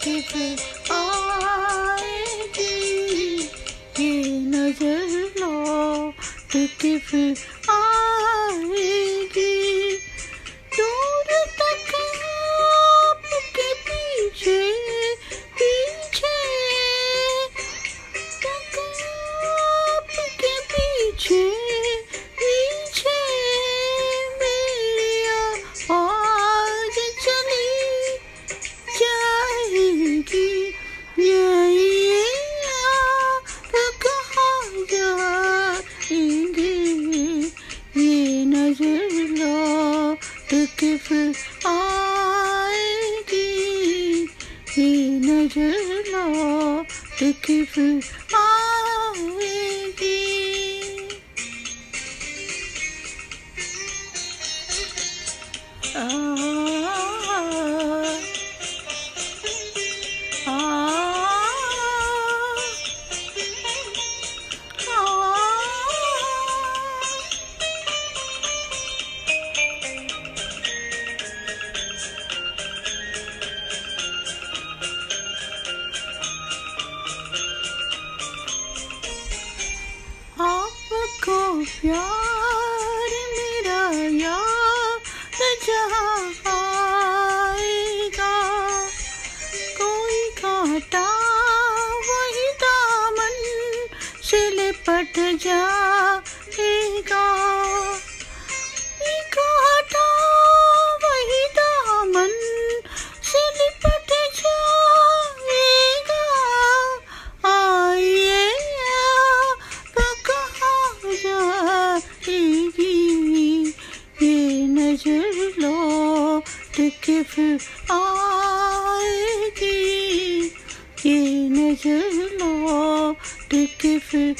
everything I do. You know you love beautiful. लौट के फिर आएगी ये नजर लौट के फिर आएगी आपको प्यार मेरा यार जहाँ आएगा कोई काटा वही दामन से लिपट जाएगा। ये नजर लौट के फिर आएगी ये नजर लौट के फिर